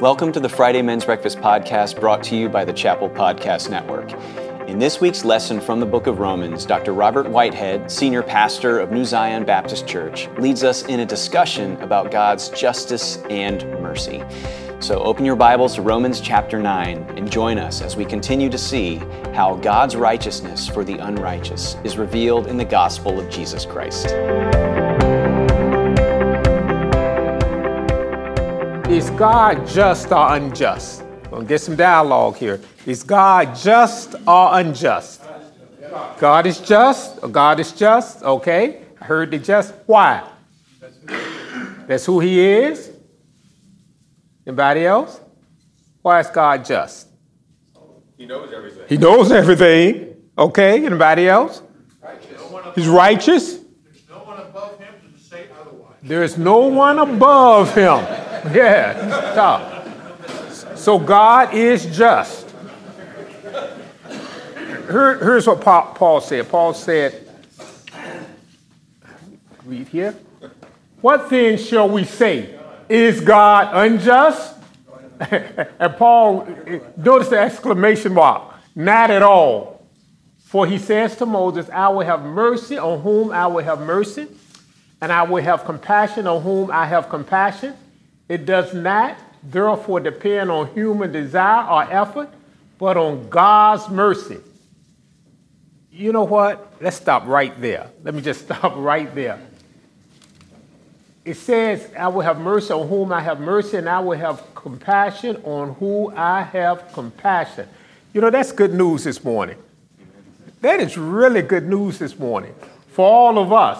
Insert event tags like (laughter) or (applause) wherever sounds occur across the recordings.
Welcome to the Friday Men's Breakfast Podcast brought to you by the Chapel Podcast Network. In this week's lesson from the book of Romans, Dr. Robert Whitehead, senior pastor of New Zion Baptist Church, leads us in a discussion about God's justice and mercy. So open your Bibles to Romans chapter 9 and join us as we continue to see how God's righteousness for the unrighteous is revealed in the gospel of Jesus Christ. Is God just or unjust? We'll get some dialogue here. Is God just or unjust? God is just or God is just? Okay. I heard the just. Why? That's who he is. Anybody else? Why is God just? He knows everything. He knows everything. Okay. Anybody else? He's righteous. There's no one above him to say otherwise. There's no one above him (laughs) Yeah. Stop. So God is just. Here- here's what Pa- Paul said. Paul said, read here. What then shall we say? Is God unjust? (laughs) and Paul, notice the exclamation mark. Not at all. For he says to Moses, I will have mercy on whom I will have mercy, and I will have compassion on whom I have compassion. It does not, therefore, depend on human desire or effort, but on God's mercy. You know what? Let's stop right there. Let me just (laughs) stop right there. It says, I will have mercy on whom I have mercy, and I will have compassion on who I have compassion. You know, that's good news this morning. That is really good news this morning for all of us.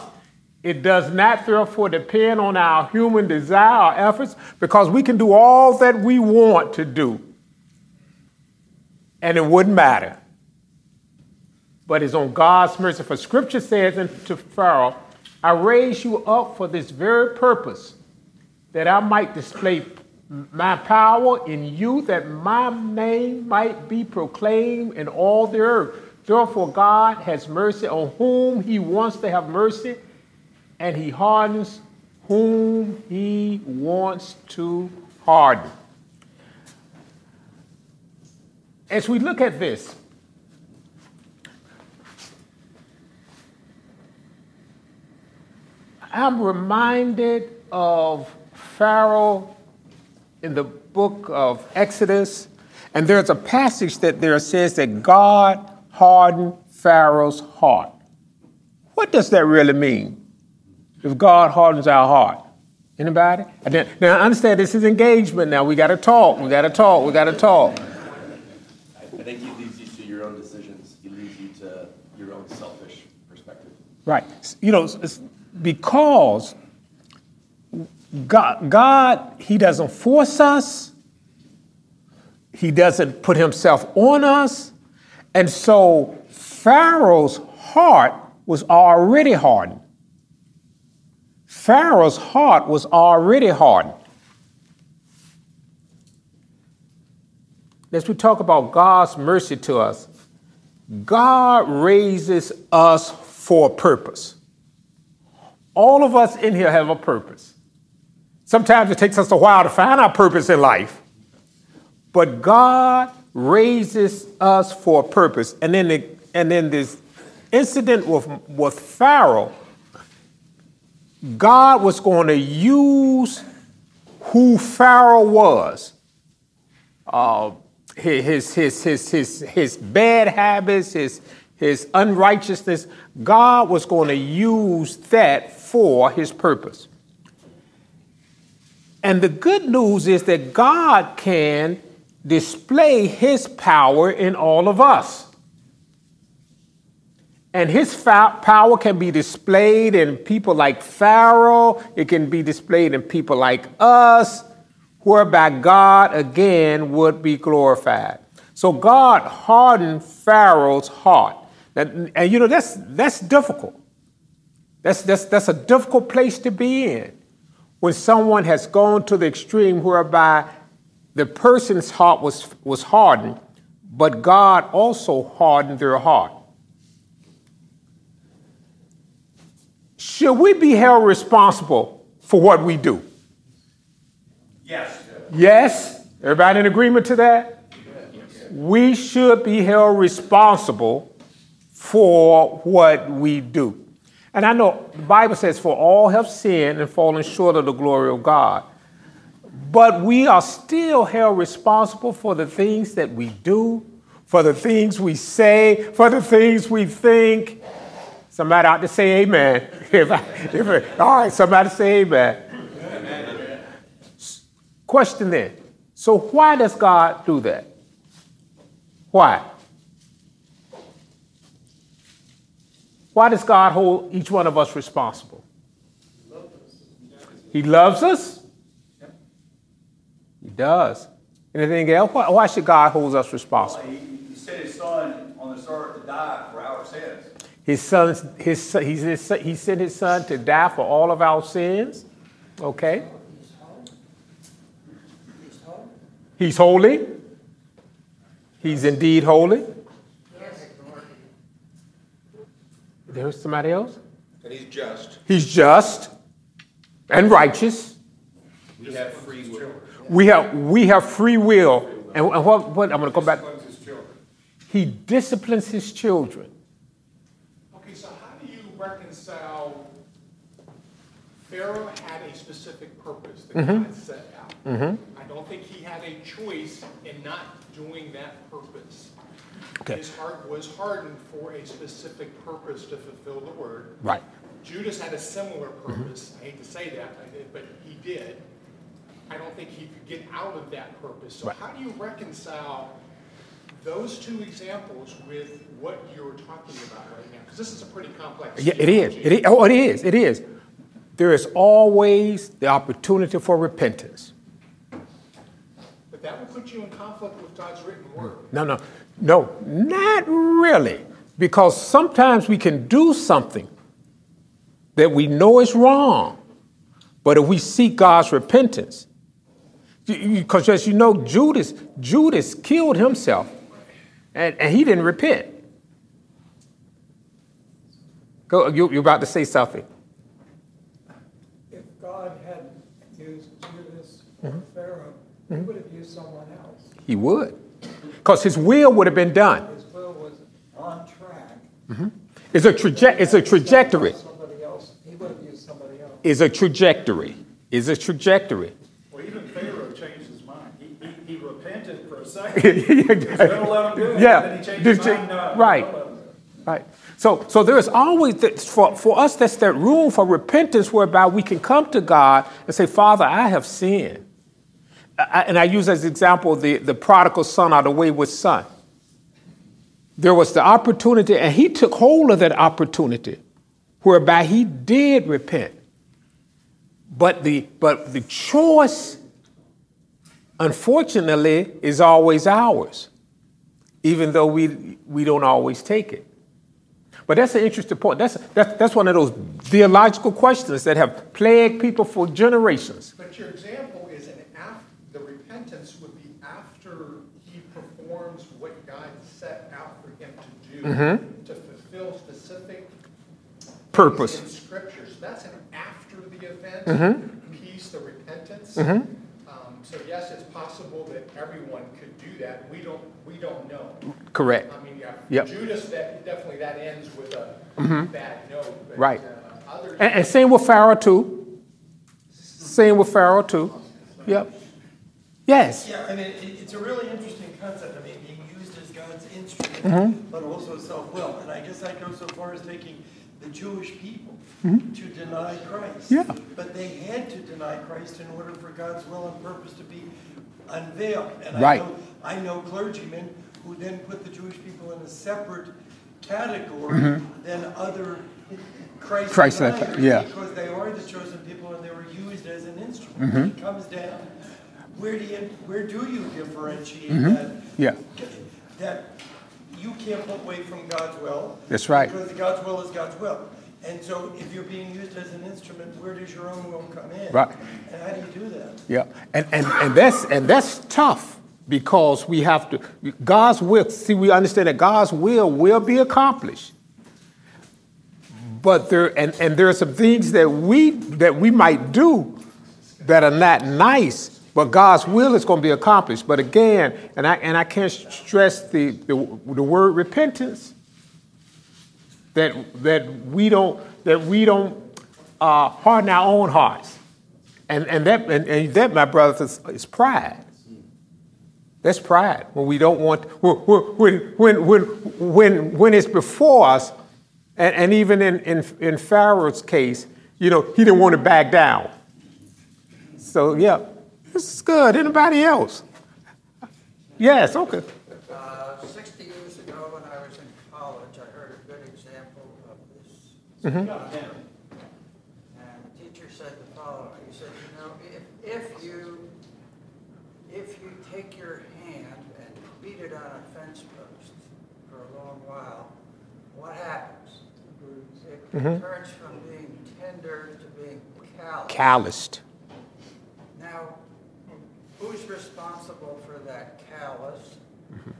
It does not, therefore, depend on our human desire or efforts because we can do all that we want to do and it wouldn't matter. But it's on God's mercy. For scripture says to Pharaoh, I raised you up for this very purpose, that I might display my power in you, that my name might be proclaimed in all the earth. Therefore, God has mercy on whom he wants to have mercy, and he hardens whom he wants to harden. As we look at this, I'm reminded of Pharaoh in the book of Exodus, and there's a passage that there says that God hardened Pharaoh's heart. What does that really mean? If God hardens our heart, anybody? Now, understand this is engagement. Now we got to talk. We got to talk. We got to talk. I think he leads you to your own decisions. He leads you to your own selfish perspective. Right. You know, it's because God, God, He doesn't force us, He doesn't put Himself on us. And so Pharaoh's heart was already hardened. Pharaoh's heart was already hardened. As we talk about God's mercy to us, God raises us for a purpose. All of us in here have a purpose. Sometimes it takes us a while to find our purpose in life, but God raises us for a purpose. And then, the, and then this incident with, with Pharaoh, God was going to use who Pharaoh was uh, his, his, his, his, his bad habits, his, his unrighteousness, God was going to use that for his purpose. And the good news is that God can display his power in all of us. And his fa- power can be displayed in people like Pharaoh, it can be displayed in people like us, whereby God again would be glorified. So God hardened Pharaoh's heart. And, and you know, that's, that's difficult. That's, that's, that's a difficult place to be in when someone has gone to the extreme whereby the person's heart was, was hardened, but God also hardened their heart. Should we be held responsible for what we do? Yes. Yes? Everybody in agreement to that? We should be held responsible for what we do. And I know the Bible says, For all have sinned and fallen short of the glory of God. But we are still held responsible for the things that we do, for the things we say, for the things we think. Somebody ought to say amen. (laughs) If I, if I, all right, somebody say amen. amen. Question then. So, why does God do that? Why? Why does God hold each one of us responsible? He loves us. He does. Anything else? Why, why should God hold us responsible? Well, he, he sent his son on this earth to die for our sins. His son, his, his, he sent his son to die for all of our sins. Okay. He's holy. He's indeed holy. There's somebody else? And he's just. He's just and righteous. We have free will. We have, we have free will. And, and what, what, I'm going to go back. He disciplines his children. Okay, so how do you reconcile Pharaoh had a specific purpose that Mm-hmm. God set out? I don't think he had a choice in not doing that purpose. Okay. His heart was hardened for a specific purpose to fulfill the word. Right. Judas had a similar Mm-hmm. purpose. I hate to say that, but he did. I don't think he could get out of that purpose. So Right. how do you reconcile those two examples with what you're talking about right now? Because this is a pretty complex. Yeah, it is. it is. Oh, it is. It is. There is always the opportunity for repentance. But that would put you in conflict with God's written word. No, no, no, not really. Because sometimes we can do something that we know is wrong, but if we seek God's repentance, because as you know, Judas, Judas killed himself, and, and he didn't repent. Go, you, you're about to say something. If God had used Judas or mm-hmm. Pharaoh, he mm-hmm. would have used someone else. He would, because his will would have been done. His will was on track. Mm-hmm. It's a, traje- it's a trajectory. Somebody else, he would have used somebody else. Is a trajectory. Is a trajectory. Well, even Pharaoh changed his mind. He, he, he repented for a second. He was gonna let him do (laughs) it, Yeah. and then he changed his Did you- mind. No, right. Right. So, so there is always, that, for, for us, that's that room for repentance whereby we can come to God and say, Father, I have sinned. I, and I use as example the, the prodigal son or the wayward son. There was the opportunity, and he took hold of that opportunity whereby he did repent. But the, but the choice, unfortunately, is always ours, even though we, we don't always take it. But that's an interesting point. That's, that's, that's one of those theological questions that have plagued people for generations. But your example is an af, the repentance would be after he performs what God set out for him to do mm-hmm. to fulfill specific Purpose. in scriptures. That's an after the event mm-hmm. piece, the repentance. So yes, it's possible that everyone could do that. We don't. We don't know. Correct. I mean, yeah, Yep. Judas. That definitely that ends with a bad note. But, Right. Uh, others, And, and same with Pharaoh too. Same with Pharaoh too. Yep. Yes. Yeah, I mean, it, it's a really interesting concept. I mean, being used as God's instrument, Mm-hmm. but also self-will. And I guess I'd go so far as taking the Jewish people Mm-hmm. to deny Christ. Yeah. But they had to deny Christ in order for God's will and purpose to be unveiled. And Right. I know, I know clergymen who then put the Jewish people in a separate category than other Christ Mm-hmm. Christ-like, deniers yeah. Because they are the chosen people and they were used as an instrument. Mm-hmm. It comes down where do you where do you differentiate Mm-hmm. that Yeah. that you can't put away from God's will? That's right. Because God's will is God's will. And so if you're being used as an instrument, where does your own will come in? Right. And how do you do that? Yeah. And, and, and that's and that's tough because we have to God's will, see, we understand that God's will will be accomplished. But there and, and there are some things that we that we might do that are not nice, But God's will is going to be accomplished. But again, and I, and I can't stress the, the, the word repentance, that, that we don't, that we don't uh, harden our own hearts. And, and, that, and, and that, my brothers, is, is pride. That's pride. When we don't want, when, when, when, when, when it's before us, and, and even in, in, in Pharaoh's case, you know, he didn't want to back down. So, yeah. This is good. Anybody else? Yes, okay. Uh, 60 years ago, when I was in college, I heard a good example of this. Mm-hmm. And the teacher said the following. He said, you know, if, if you if you take your hand and beat it on a fence post for a long while, what happens? It mm-hmm. turns from being tender to being calloused. Calloused. Now, who's responsible for that callous? Mm-hmm.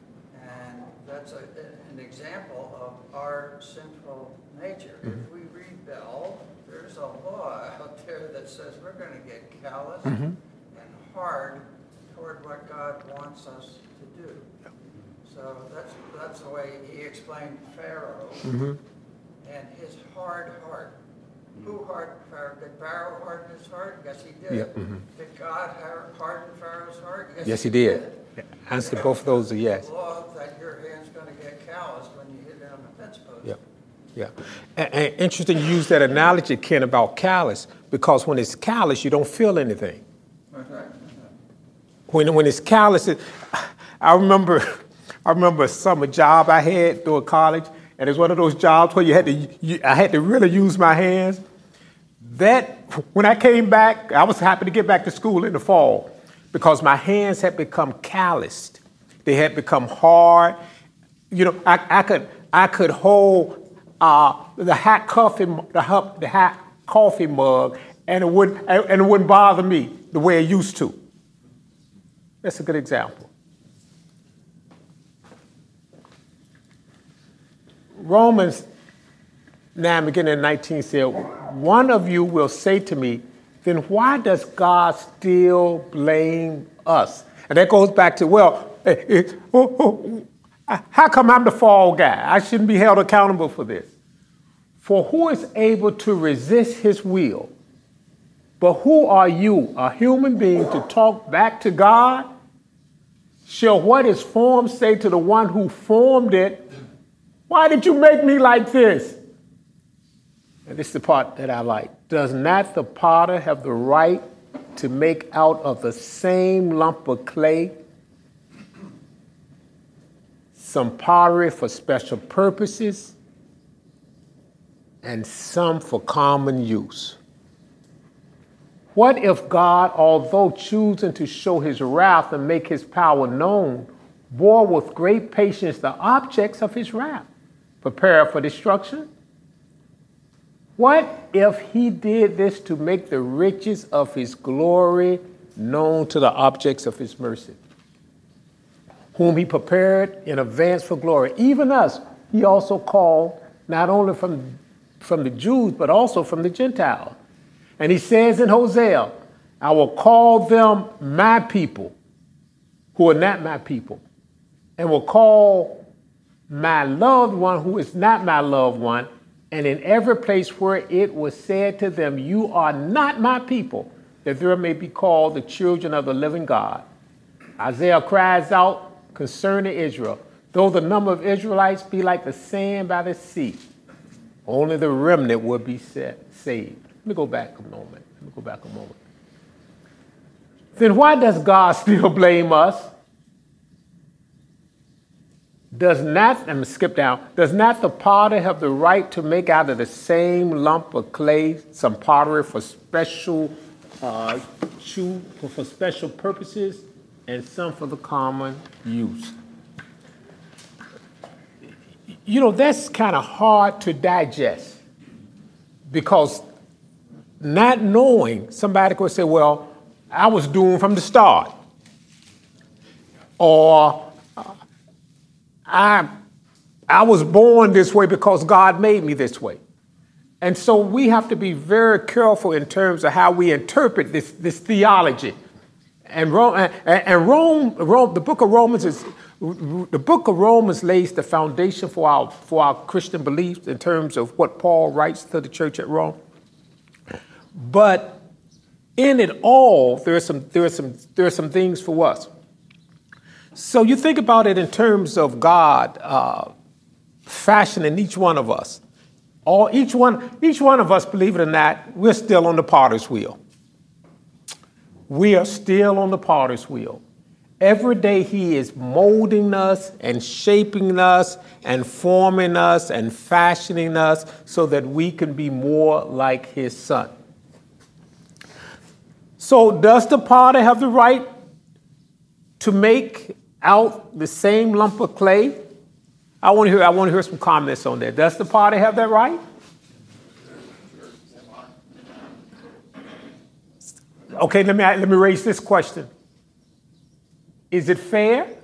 And that's a, an example of our sinful nature. Mm-hmm. If we rebel, there's a law out there that says we're going to get callous mm-hmm. and hard toward what God wants us to do. So that's, that's the way he explained Pharaoh mm-hmm. and his hard heart. Who hardened Pharaoh? Did Pharaoh harden his heart? Yes, he did. Yep. Mm-hmm. Did God harden Pharaoh's heart? Yes, yes he, he, did. did. Answer both of those are yes. law that your hand's going to get calloused when you hit it on the fence post. Yep. Yeah. And, and interesting you use that analogy, Ken, about callous, because when it's callous, you don't feel anything. When, when it's callous, it, I remember, (laughs) I remember a summer job I had through college, and it's one of those jobs where you had to, you, I had to really use my hands. That, when I came back, I was happy to get back to school in the fall because my hands had become calloused. They had become hard. You know, I, I could, I could hold uh, the hot coffee, the, the hot coffee mug, and it wouldn't, and it wouldn't bother me the way it used to. That's a good example. Romans 9, beginning in 19 said, One of you will say to me, then why does God still blame us? And that goes back to, well, eh, eh, oh, oh, how come I'm the fall guy? I shouldn't be held accountable for this. For who is able to resist his will? But who are you, a human being, to talk back to God? Shall what is formed say to the one who formed it, Why did you make me like this? And this is the part that I like. Does not the potter have the right to make out of the same lump of clay some pottery for special purposes and some for common use? What if God, although choosing to show his wrath and make his power known, bore with great patience the objects of his wrath, prepared for destruction? What if he did this to make the riches of his glory known to the objects of his mercy, whom he prepared in advance for glory? Even us, he also called not only from, from the Jews, but also from the Gentiles. And he says in Hosea, I will call them my people who are not my people, and will call my loved one who is not my loved one and in every place where it was said to them, You are not my people, that there may be called the children of the living God. Isaiah cries out concerning Israel, though the number of Israelites be like the sand by the sea, only the remnant will be set, saved. Let me go back a moment. Let me go back a moment. Then why does God (laughs) still blame us? Does not, I'm skip down, does not the potter have the right to make out of the same lump of clay some pottery for special, uh, shoe for special purposes and some for the common use? You know, that's kind of hard to digest because not knowing, somebody could say, well, I was doomed from the start. Or I, I was born this way because God made me this way. And so we have to be very careful in terms of how we interpret this, this theology. And Rome, and, Rome, Rome, the book of Romans is, the book of Romans lays the foundation for our, for our Christian beliefs in terms of what Paul writes to the church at Rome. But in it all, there are some, there are some, there are some things for us. So you think about it in terms of God uh, fashioning each one of us. All, each, one, each one of us, believe it or not, we're still on the potter's wheel. We are still on the potter's wheel. Every day he is molding us and shaping us and forming us and fashioning us so that we can be more like his son. So, does the potter have the right to make out the same lump of clay? I want to hear, I want to hear some comments on that. Does the potter have that right? Okay, let me, let me raise this question. Is it fair?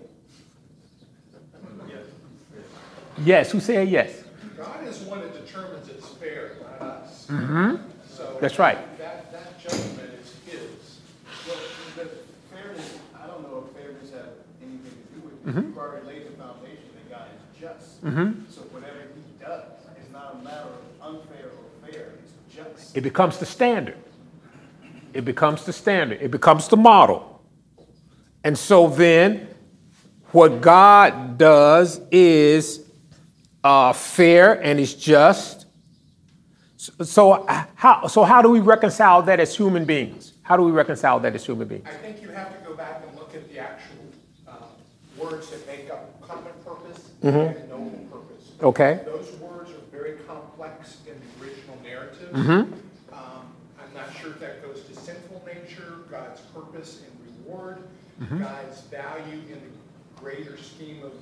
Yes. Who said yes? God is one that determines it's fair, not us. Mm-hmm. So That's right. That, that judgment is his. Well, the fairness, I don't know if fairness has anything to do with it. Mhm. You've already laid the foundation that God is just. Mhm. So whatever he does is not a matter of unfair or fair, it's just. It becomes the standard. It becomes the standard. It becomes the model. And so then, what God does is uh, fair and is just. So, so how, so how do we reconcile that as human beings? How do we reconcile that as human beings? I think you have to go back and look at the actual uh, words that make up common purpose Mhm. and noble purpose. Okay. Those words are very complex in the original narrative. Mhm. Um, I'm not sure if that goes to sinful nature, God's purpose and reward, Mhm. God's value in the greater scheme of,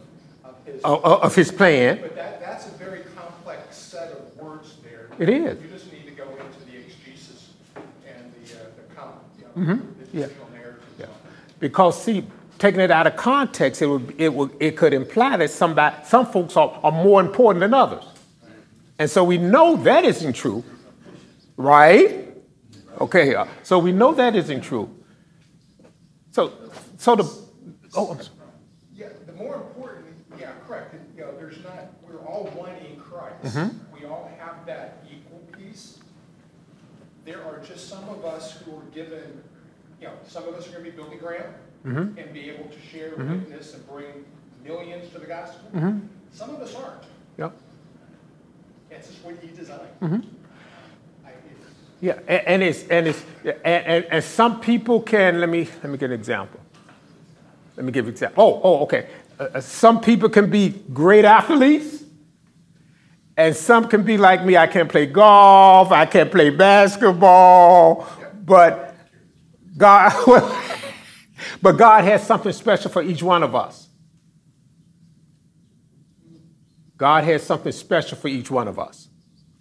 of his. Of- of- of his plan. But that, that's a very complex set of words there. It is. You just need to go into the exegesis and the, uh, the com, you know, Mhm. the Yeah. original narrative. Yeah. Because see, taking it out of context, it would it would it could imply that somebody some folks are, are more important than others. And so we know that isn't true. Right? Okay, uh, so we know that isn't true. So so the oh I'm sorry. Yeah, the more important, yeah, correct, you know, there's not, we're all one in Christ. Mhm. We all have that equal piece. There are just some of us who are given, you know, some of us are gonna be Billy Graham Mhm. and be able to share Mhm. witness and bring millions to the gospel. Mhm. Some of us aren't. Yep. That's just what he designed. Mhm. I- it's- Yeah, a- and it's and it's and, and, and some people can let me let me give an example. Let me give an example. Oh, oh, okay. Uh, uh, some people can be great athletes, and some can be like me. I can't play golf. I can't play basketball, but God, (laughs) but God has something special for each one of us. God has something special for each one of us.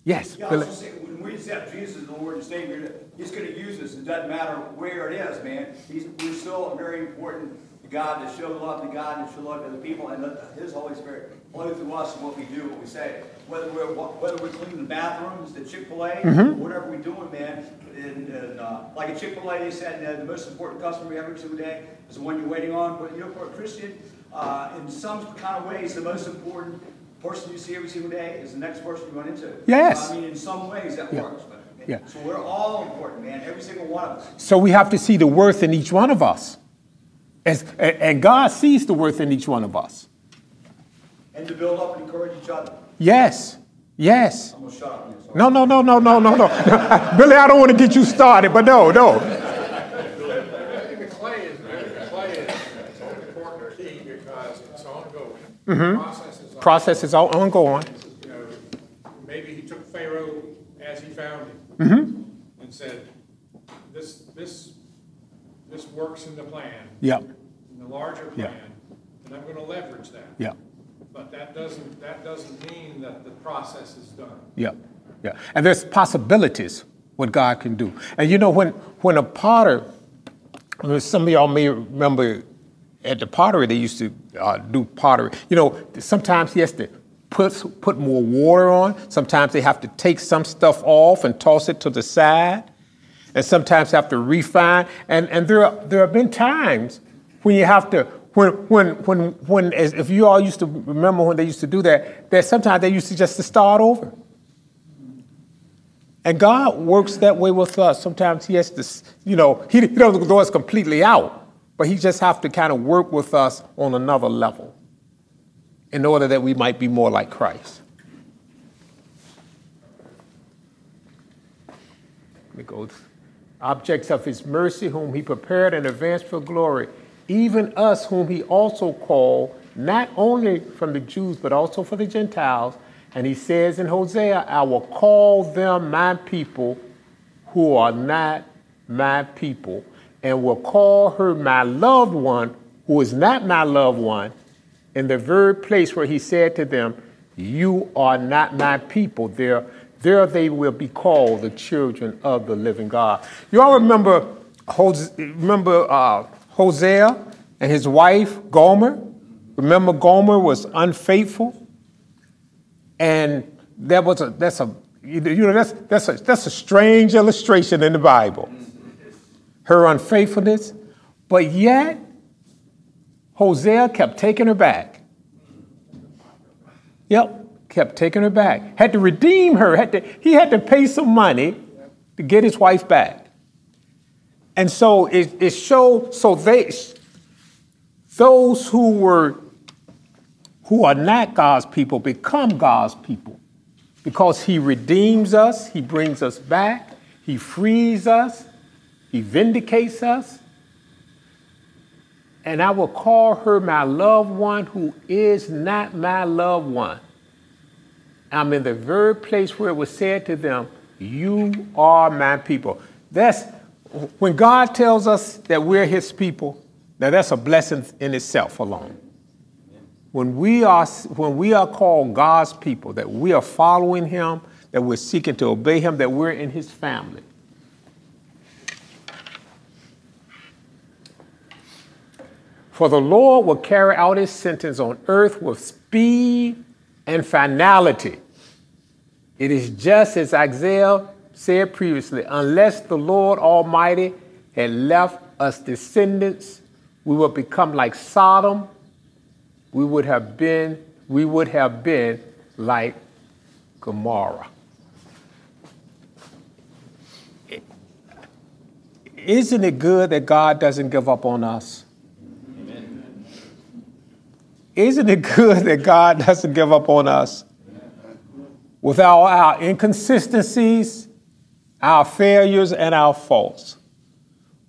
Yes, Yeah, I Billy. was say, when we accept Jesus as the Lord and Savior, He's gonna use us. It doesn't matter where it is, man. He's, we're still very important to God to show love to God and show love to the people and let His Holy Spirit flow through us in what we do, what we say. Whether we're, whether we're cleaning the bathrooms, the Chick-fil-A, Mhm. whatever we're doing, man. And, and uh, like a Chick-fil-A, they said, uh, the most important customer we have every single day is the one you're waiting on. But you know, for a Christian, uh, in some kind of ways, the most important person you see every single day is the next person you run into. Yes. I mean, in some ways that Yeah. works. But, Yeah. So we're all important, man. Every single one of us. So we have to see the worth in each one of us. As, and and God sees the worth in each one of us. And to build up and encourage each other. Yes. Yes. I'm gonna shut up. now. No, no, no, no, no, no, no. (laughs) Billy, I don't want to get you started, but no, no. I think the clay is, the clay is an important key because it's ongoing. Mhm. Process is. Process is all ongoing. You know, maybe he took Pharaoh as he found him. Mhm. And said, this, this, this works in the plan. Yep. Larger Yeah. plan, and I'm gonna leverage that. Yeah. But that doesn't, that doesn't mean that the process is done. Yeah, yeah. And there's possibilities what God can do. And you know, when when a potter, some of y'all may remember at the pottery they used to uh, do pottery. You know, sometimes he has to put put more water on. Sometimes they have to take some stuff off and toss it to the side. and sometimes have to refine. And, and there, there have been times when you have to, when, when, when, when, as if you all used to remember when they used to do that, that sometimes they used to just to start over. And God works that way with us. Sometimes He has to, you know, He, he doesn't throw us completely out, but He just have to kind of work with us on another level in order that we might be more like Christ. It goes, objects of His mercy, whom He prepared in advance for glory, even us, whom He also called, not only from the Jews, but also for the Gentiles and he says in Hosea, I will call them my people who are not my people, and will call her my loved one who is not my loved one, in the very place where he said to them, You are not my people. There, there they will be called the children of the living God. You all remember, remember uh, Hosea and his wife Gomer? Remember, Gomer was unfaithful and that was a that's a you know that's that's a that's a strange illustration in the Bible. Her unfaithfulness, but yet Hosea kept taking her back. Yep, kept taking her back. Had to redeem her. Had to, he had to pay some money to get his wife back. And so it, it showed, so they, those who were who are not God's people become God's people because He redeems us, He brings us back, He frees us, He vindicates us. And I will call her my loved one who is not my loved one. I'm in the very place where it was said to them, You are my people. That's when God tells us that we're His people, now that's a blessing in itself alone when we are when we are called God's people, that we are following Him, that we're seeking to obey Him, that we're in His family. For the Lord will carry out His sentence on earth with speed and finality. It is just as Isaiah said previously unless the Lord Almighty had left us descendants, we would become like Sodom we would have been, we would have been like Gomorrah. Isn't it good that God doesn't give up on us? Isn't it good that God (laughs) doesn't give up on us? With all our inconsistencies, our failures, and our faults,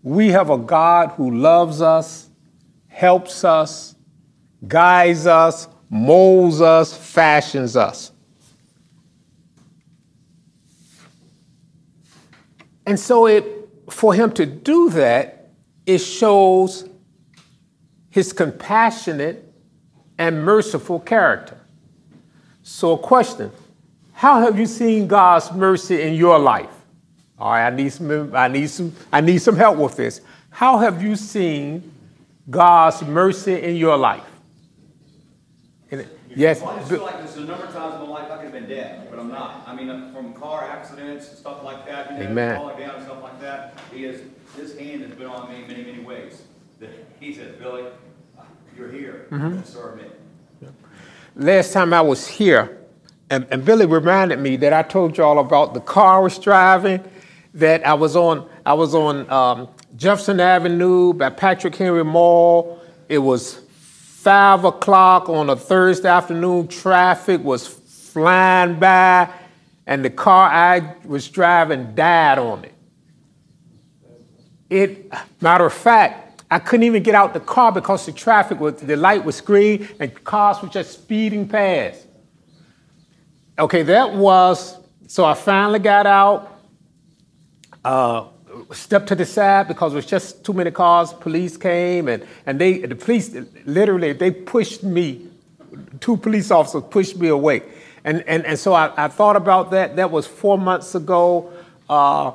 we have a God who loves us, helps us, guides us, molds us, fashions us. And so it for him to do that, it shows his compassionate and merciful character. So a question, how have you seen God's mercy in your life? All right, I need some I need some I need some help with this. How have you seen God's mercy in your life? yes. Well, I just feel like there's a number of times in my life I could have been dead, but I'm not. I mean, from car accidents and stuff like that, you know, Amen. falling down and stuff like that. He has, his hand has been on me in many, many ways. That he said, Billy, you're here. Mm-hmm. Serve me. Last time I was here, and, and Billy reminded me that I told you all about the car I was driving, that I was on, I was on um, Jefferson Avenue by Patrick Henry Mall. It was five o'clock on a Thursday afternoon, traffic was flying by, and the car I was driving died on it. It, matter of fact, I couldn't even get out the car because the traffic was, the light was green and cars were just speeding past. Okay, that was, so I finally got out. Uh, stepped to the side because it was just too many cars. Police came and, and they the police literally they pushed me. Two police officers pushed me away. And, and, and so I, I thought about that. That was four months ago. Uh,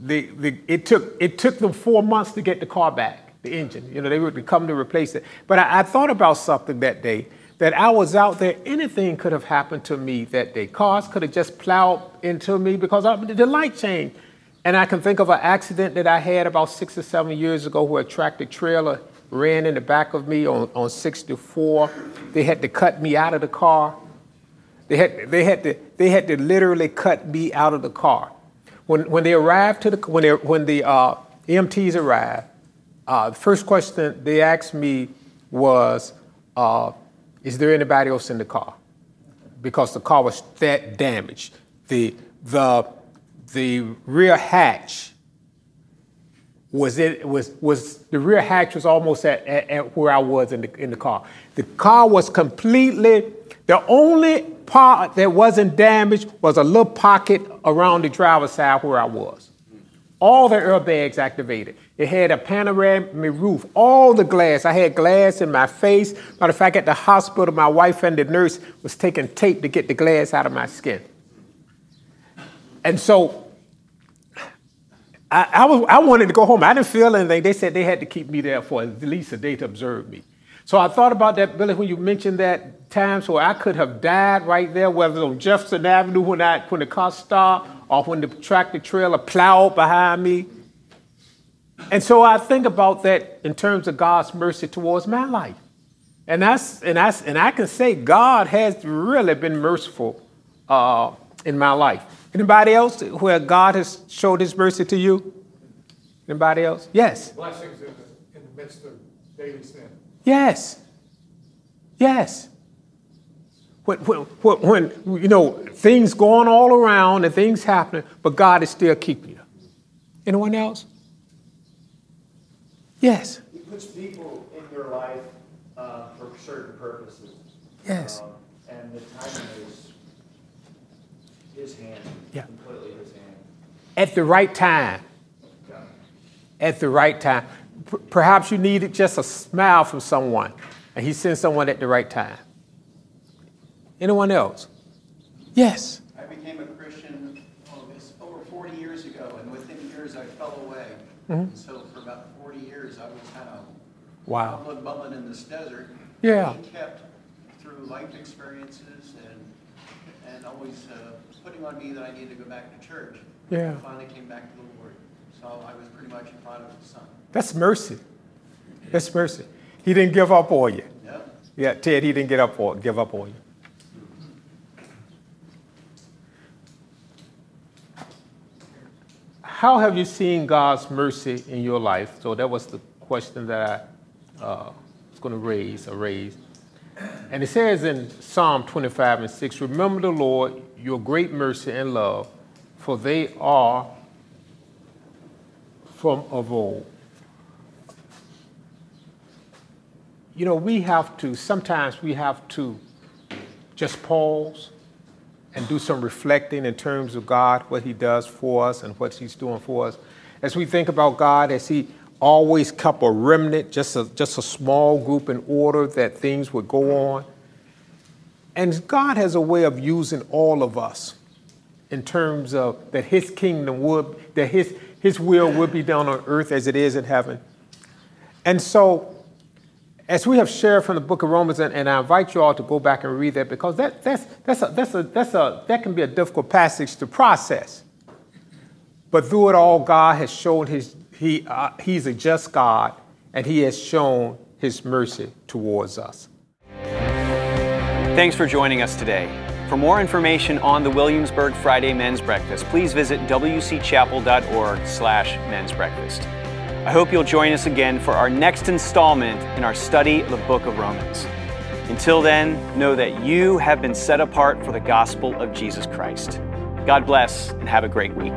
the, the, it, took, it took them four months to get the car back, the engine. You know, they would come to replace it. But I, I thought about something that day that I was out there, anything could have happened to me that day. Cars could have just plowed into me because I, the light changed And I can think of an accident that I had about six or seven years ago where a tractor trailer ran in the back of me on, on 64. They had to cut me out of the car. They had, they, had to, they had to literally cut me out of the car. When, when they arrived to the, when, they, when the uh, EMTs arrived, uh, the first question they asked me was, uh, is there anybody else in the car? Because the car was that damaged. The, the, the rear hatch was it was was the rear hatch was almost at, at, at, where I was in the in the car. The car was completely the only part that wasn't damaged was a little pocket around the driver's side where I was. All the airbags activated. It had a panoramic roof, all the glass. I had glass in my face. Matter of fact, at the hospital, my wife and the nurse was taking tape to get the glass out of my skin. And so I, I, was, I wanted to go home. I didn't feel anything. They said they had to keep me there for at least a day to observe me. So I thought about that, Billy, when you mentioned that times where I could have died right there, whether on Jefferson Avenue when, I, when the car stopped or when the tractor trailer plowed behind me. And so I think about that in terms of God's mercy towards my life. And, that's, and, that's, and I can say God has really been merciful uh, in my life. Anybody else where God has showed his mercy to you? Anybody else? Yes. Blessings in the, in the midst of daily sin. Yes. Yes. When, when, when, you know, things going all around and things happening, but God is still keeping you. Anyone else? Yes. He puts people in your life uh, for certain purposes. Yes. Um, and the timing is his hand, yeah. completely his hand. At the right time. Yeah. At the right time. P- perhaps you needed just a smile from someone, and he sent someone at the right time. Anyone else? Yes. I became a Christian oh, this, over 40 years ago, and within years I fell away. Mm-hmm. So for about 40 years I was kind of wow. bumbling, bumbling in this desert. Yeah. He kept through life experiences and and always uh, putting on me that I needed to go back to church. Yeah. I finally came back to the Lord. So I was pretty much a the Son. That's mercy. That's mercy. He didn't give up on you. Yep. Yeah, Ted, he didn't get up on, give up on you. How have you seen God's mercy in your life? So that was the question that I uh, was going to raise or raise. And it says in Psalm 25 and 6 Remember the Lord, your great mercy and love, for they are from of old. You know, we have to, sometimes we have to just pause and do some reflecting in terms of God, what He does for us and what He's doing for us. As we think about God, as He always kept a remnant, just a, just a small group in order that things would go on. And God has a way of using all of us in terms of that His kingdom would, that His, His will would be done on earth as it is in heaven. And so, as we have shared from the book of Romans, and, and, I invite you all to go back and read that because that, that's, that's, a, that's, a, that's a, that can be a difficult passage to process. But through it all, God has shown his, he, uh, He's a just God, and He has shown His mercy towards us. Thanks for joining us today. For more information on the Williamsburg Friday Men's Breakfast, please visit wcchapel.org slash men's breakfast. I hope you'll join us again for our next installment in our study of the book of Romans. Until then, know that you have been set apart for the gospel of Jesus Christ. God bless and have a great week.